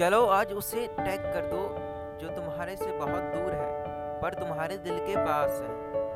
चलो, आज उसे टैग कर दो, जो तुम्हारे से बहुत दूर है, पर तुम्हारे दिल के पास है।